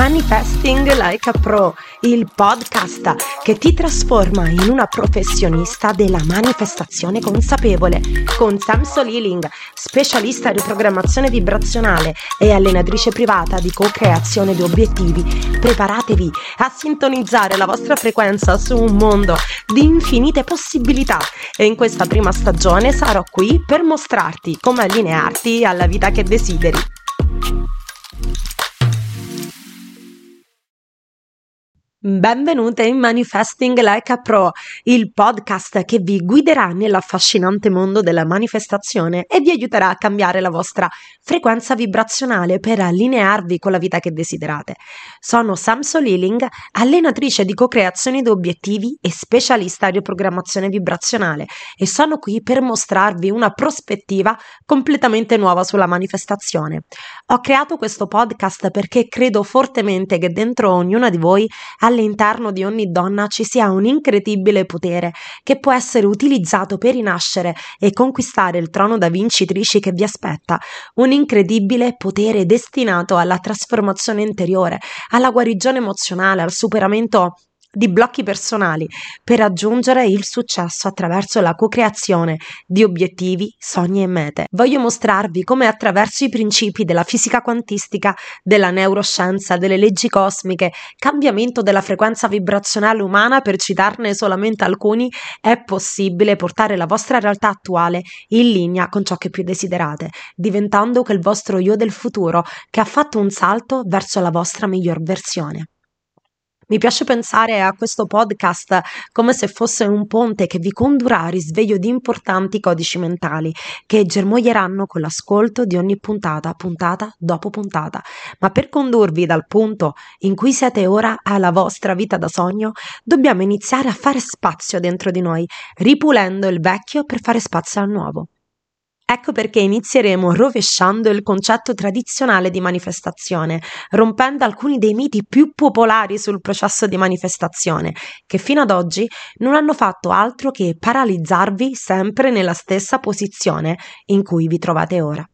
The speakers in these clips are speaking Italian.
Manifesting Like a Pro, il podcast che ti trasforma in una professionista della manifestazione consapevole, con Sam Soliling, specialista di programmazione vibrazionale e allenatrice privata di co-creazione di obiettivi. Preparatevi a sintonizzare la vostra frequenza su un mondo di infinite possibilità e in questa prima stagione sarò qui per mostrarti come allinearti alla vita che desideri. Benvenute in Manifesting Like a Pro, il podcast che vi guiderà nell'affascinante mondo della manifestazione e vi aiuterà a cambiare la vostra frequenza vibrazionale per allinearvi con la vita che desiderate. Sono Samso Liling, allenatrice di co-creazione di obiettivi e specialista di programmazione vibrazionale e sono qui per mostrarvi una prospettiva completamente nuova sulla manifestazione. Ho creato questo podcast perché credo fortemente che dentro ognuna di voi all'interno di ogni donna ci sia un incredibile potere che può essere utilizzato per rinascere e conquistare il trono da vincitrici che vi aspetta, un incredibile potere destinato alla trasformazione interiore, alla guarigione emozionale, al superamento di blocchi personali per raggiungere il successo attraverso la co-creazione di obiettivi, sogni e mete. Voglio mostrarvi come attraverso i principi della fisica quantistica, della neuroscienza, delle leggi cosmiche, cambiamento della frequenza vibrazionale umana, per citarne solamente alcuni, è possibile portare la vostra realtà attuale in linea con ciò che più desiderate, diventando quel vostro io del futuro che ha fatto un salto verso la vostra miglior versione. Mi piace pensare a questo podcast come se fosse un ponte che vi condurrà a risveglio di importanti codici mentali che germoglieranno con l'ascolto di ogni puntata, puntata dopo puntata. Ma per condurvi dal punto in cui siete ora alla vostra vita da sogno, dobbiamo iniziare a fare spazio dentro di noi, ripulendo il vecchio per fare spazio al nuovo. Ecco perché inizieremo rovesciando il concetto tradizionale di manifestazione, rompendo alcuni dei miti più popolari sul processo di manifestazione, che fino ad oggi non hanno fatto altro che paralizzarvi sempre nella stessa posizione in cui vi trovate ora.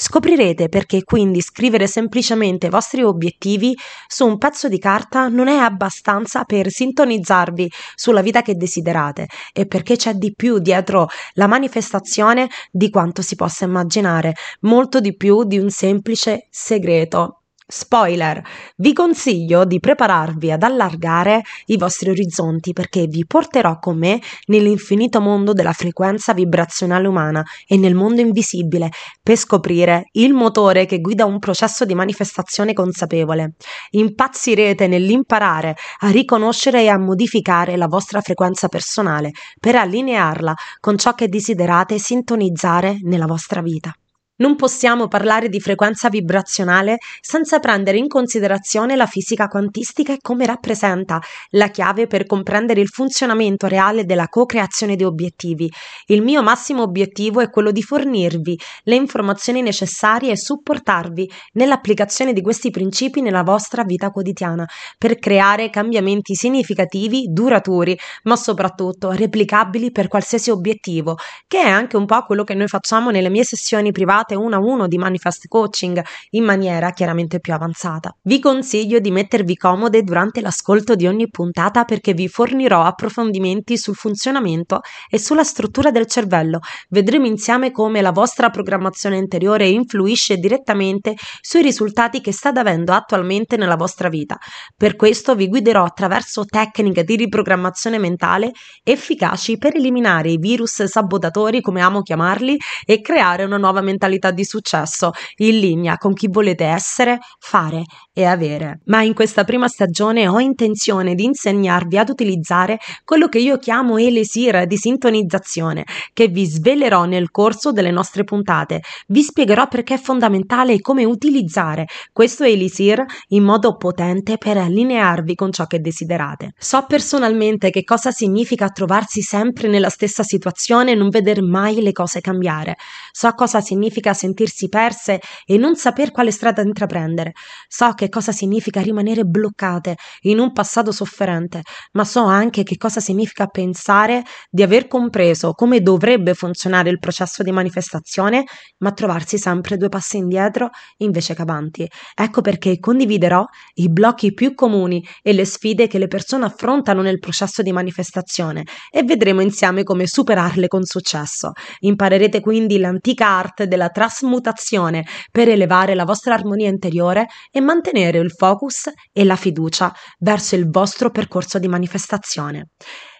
Scoprirete perché quindi scrivere semplicemente i vostri obiettivi su un pezzo di carta non è abbastanza per sintonizzarvi sulla vita che desiderate e perché c'è di più dietro la manifestazione di quanto si possa immaginare, molto di più di un semplice segreto. Spoiler, vi consiglio di prepararvi ad allargare i vostri orizzonti perché vi porterò con me nell'infinito mondo della frequenza vibrazionale umana e nel mondo invisibile per scoprire il motore che guida un processo di manifestazione consapevole. Impazzirete nell'imparare a riconoscere e a modificare la vostra frequenza personale per allinearla con ciò che desiderate sintonizzare nella vostra vita. Non possiamo parlare di frequenza vibrazionale senza prendere in considerazione la fisica quantistica e come rappresenta la chiave per comprendere il funzionamento reale della co-creazione di obiettivi. Il mio massimo obiettivo è quello di fornirvi le informazioni necessarie e supportarvi nell'applicazione di questi principi nella vostra vita quotidiana per creare cambiamenti significativi, duraturi, ma soprattutto replicabili per qualsiasi obiettivo, che è anche un po' quello che noi facciamo nelle mie sessioni private fate uno a uno di manifest coaching in maniera chiaramente più avanzata. Vi consiglio di mettervi comode durante l'ascolto di ogni puntata perché vi fornirò approfondimenti sul funzionamento e sulla struttura del cervello. Vedremo insieme come la vostra programmazione interiore influisce direttamente sui risultati che state avendo attualmente nella vostra vita. Per questo vi guiderò attraverso tecniche di riprogrammazione mentale efficaci per eliminare i virus sabotatori, come amo chiamarli, e creare una nuova mentalità mentalità di successo in linea con chi volete essere, fare e avere. Ma in questa prima stagione ho intenzione di insegnarvi ad utilizzare quello che io chiamo elesir di sintonizzazione, che vi svelerò nel corso delle nostre puntate. Vi spiegherò perché è fondamentale e come utilizzare questo elisir in modo potente per allinearvi con ciò che desiderate. So personalmente che cosa significa trovarsi sempre nella stessa situazione e non veder mai le cose cambiare. So cosa significa significa sentirsi perse e non saper quale strada intraprendere. So che cosa significa rimanere bloccate in un passato sofferente, ma so anche che cosa significa pensare di aver compreso come dovrebbe funzionare il processo di manifestazione, ma trovarsi sempre due passi indietro invece che avanti. Ecco perché condividerò i blocchi più comuni e le sfide che le persone affrontano nel processo di manifestazione e vedremo insieme come superarle con successo. Imparerete quindi l'antica arte della trasmutazione per elevare la vostra armonia interiore e mantenere il focus e la fiducia verso il vostro percorso di manifestazione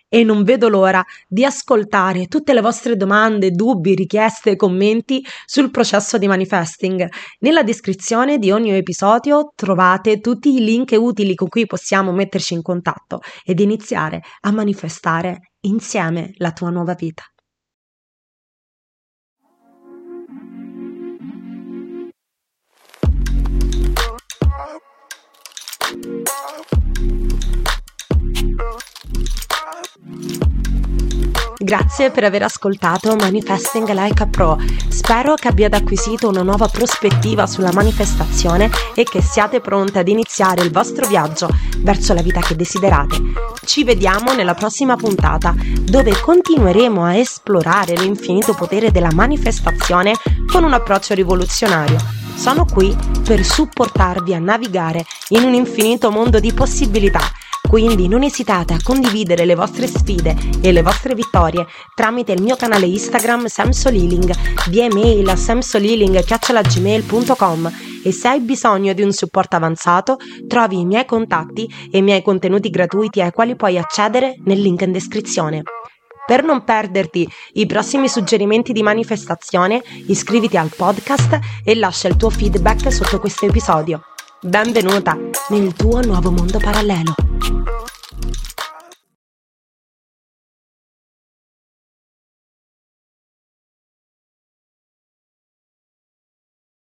e non vedo l'ora di ascoltare tutte le vostre domande, dubbi, richieste e commenti sul processo di manifesting. Nella descrizione di ogni episodio trovate tutti i link utili con cui possiamo metterci in contatto ed iniziare a manifestare insieme la tua nuova vita. Grazie per aver ascoltato Manifesting Like a Pro. Spero che abbiate acquisito una nuova prospettiva sulla manifestazione e che siate pronte ad iniziare il vostro viaggio verso la vita che desiderate. Ci vediamo nella prossima puntata, dove continueremo a esplorare l'infinito potere della manifestazione con un approccio rivoluzionario. Sono qui per supportarvi a navigare in un infinito mondo di possibilità quindi non esitate a condividere le vostre sfide e le vostre vittorie tramite il mio canale Instagram Samsoliling, via email a samsoliling.gmail.com e se hai bisogno di un supporto avanzato trovi i miei contatti e i miei contenuti gratuiti ai quali puoi accedere nel link in descrizione. Per non perderti i prossimi suggerimenti di manifestazione, iscriviti al podcast e lascia il tuo feedback sotto questo episodio. Benvenuta nel tuo nuovo mondo parallelo.